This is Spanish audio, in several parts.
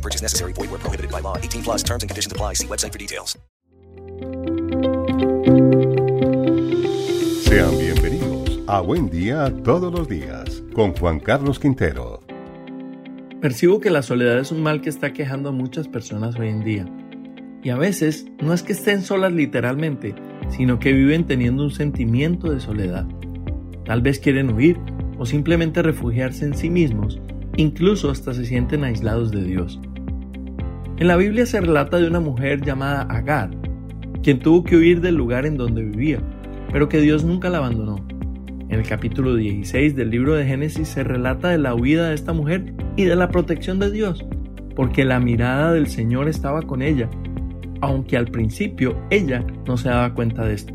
No purchase necessary. Void where prohibited by law. 18 plus terms and conditions apply. See website for details. Sean bienvenidos a Buen Día Todos los Días con Juan Carlos Quintero. Percibo que la soledad es un mal que está quejando a muchas personas hoy en día. Y a veces no es que estén solas literalmente, sino que viven teniendo un sentimiento de soledad. Tal vez quieren huir o simplemente refugiarse en sí mismos, incluso hasta se sienten aislados de Dios. En la Biblia se relata de una mujer llamada Agar, quien tuvo que huir del lugar en donde vivía, pero que Dios nunca la abandonó. En el capítulo 16 del libro de Génesis se relata de la huida de esta mujer y de la protección de Dios, porque la mirada del Señor estaba con ella, aunque al principio ella no se daba cuenta de esto.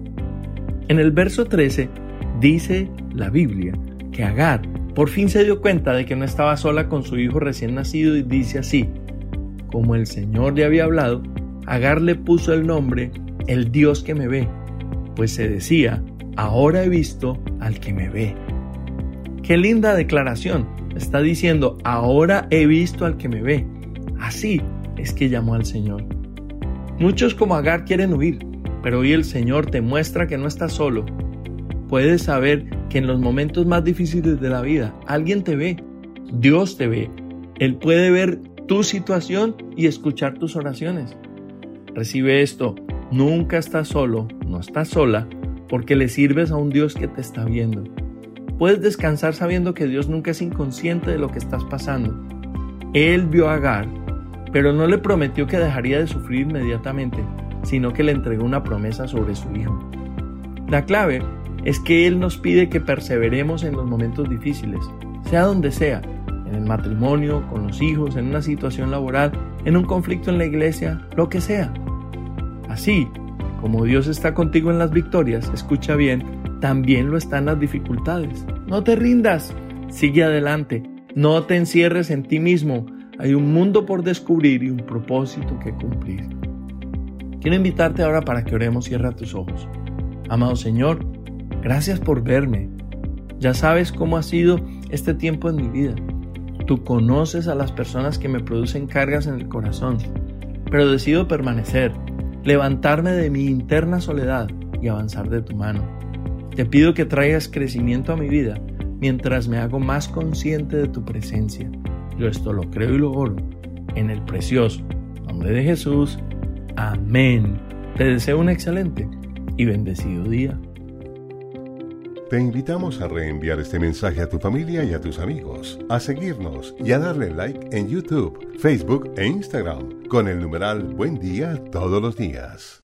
En el verso 13 dice la Biblia que Agar por fin se dio cuenta de que no estaba sola con su hijo recién nacido y dice así, como el Señor le había hablado, Agar le puso el nombre el Dios que me ve, pues se decía, ahora he visto al que me ve. Qué linda declaración. Está diciendo, ahora he visto al que me ve. Así es que llamó al Señor. Muchos como Agar quieren huir, pero hoy el Señor te muestra que no estás solo. Puedes saber que en los momentos más difíciles de la vida alguien te ve. Dios te ve. Él puede ver tu situación y escuchar tus oraciones. Recibe esto. Nunca estás solo, no estás sola, porque le sirves a un Dios que te está viendo. Puedes descansar sabiendo que Dios nunca es inconsciente de lo que estás pasando. Él vio a Agar, pero no le prometió que dejaría de sufrir inmediatamente, sino que le entregó una promesa sobre su hijo. La clave es que Él nos pide que perseveremos en los momentos difíciles, sea donde sea, en el matrimonio, con los hijos, en una situación laboral, en un conflicto en la iglesia, lo que sea. Así, como Dios está contigo en las victorias, escucha bien, también lo está en las dificultades. No te rindas, sigue adelante, no te encierres en ti mismo, hay un mundo por descubrir y un propósito que cumplir. Quiero invitarte ahora para que oremos, cierra tus ojos. Amado Señor, gracias por verme. Ya sabes cómo ha sido este tiempo en mi vida. Tú conoces a las personas que me producen cargas en el corazón, pero decido permanecer levantarme de mi interna soledad y avanzar de tu mano. Te pido que traigas crecimiento a mi vida mientras me hago más consciente de tu presencia. Yo esto lo creo y lo oro en el precioso nombre de Jesús. Amén. Te deseo un excelente y bendecido día. Te invitamos a reenviar este mensaje a tu familia y a tus amigos, a seguirnos y a darle like en YouTube, Facebook e Instagram con el numeral Buen Día Todos los Días.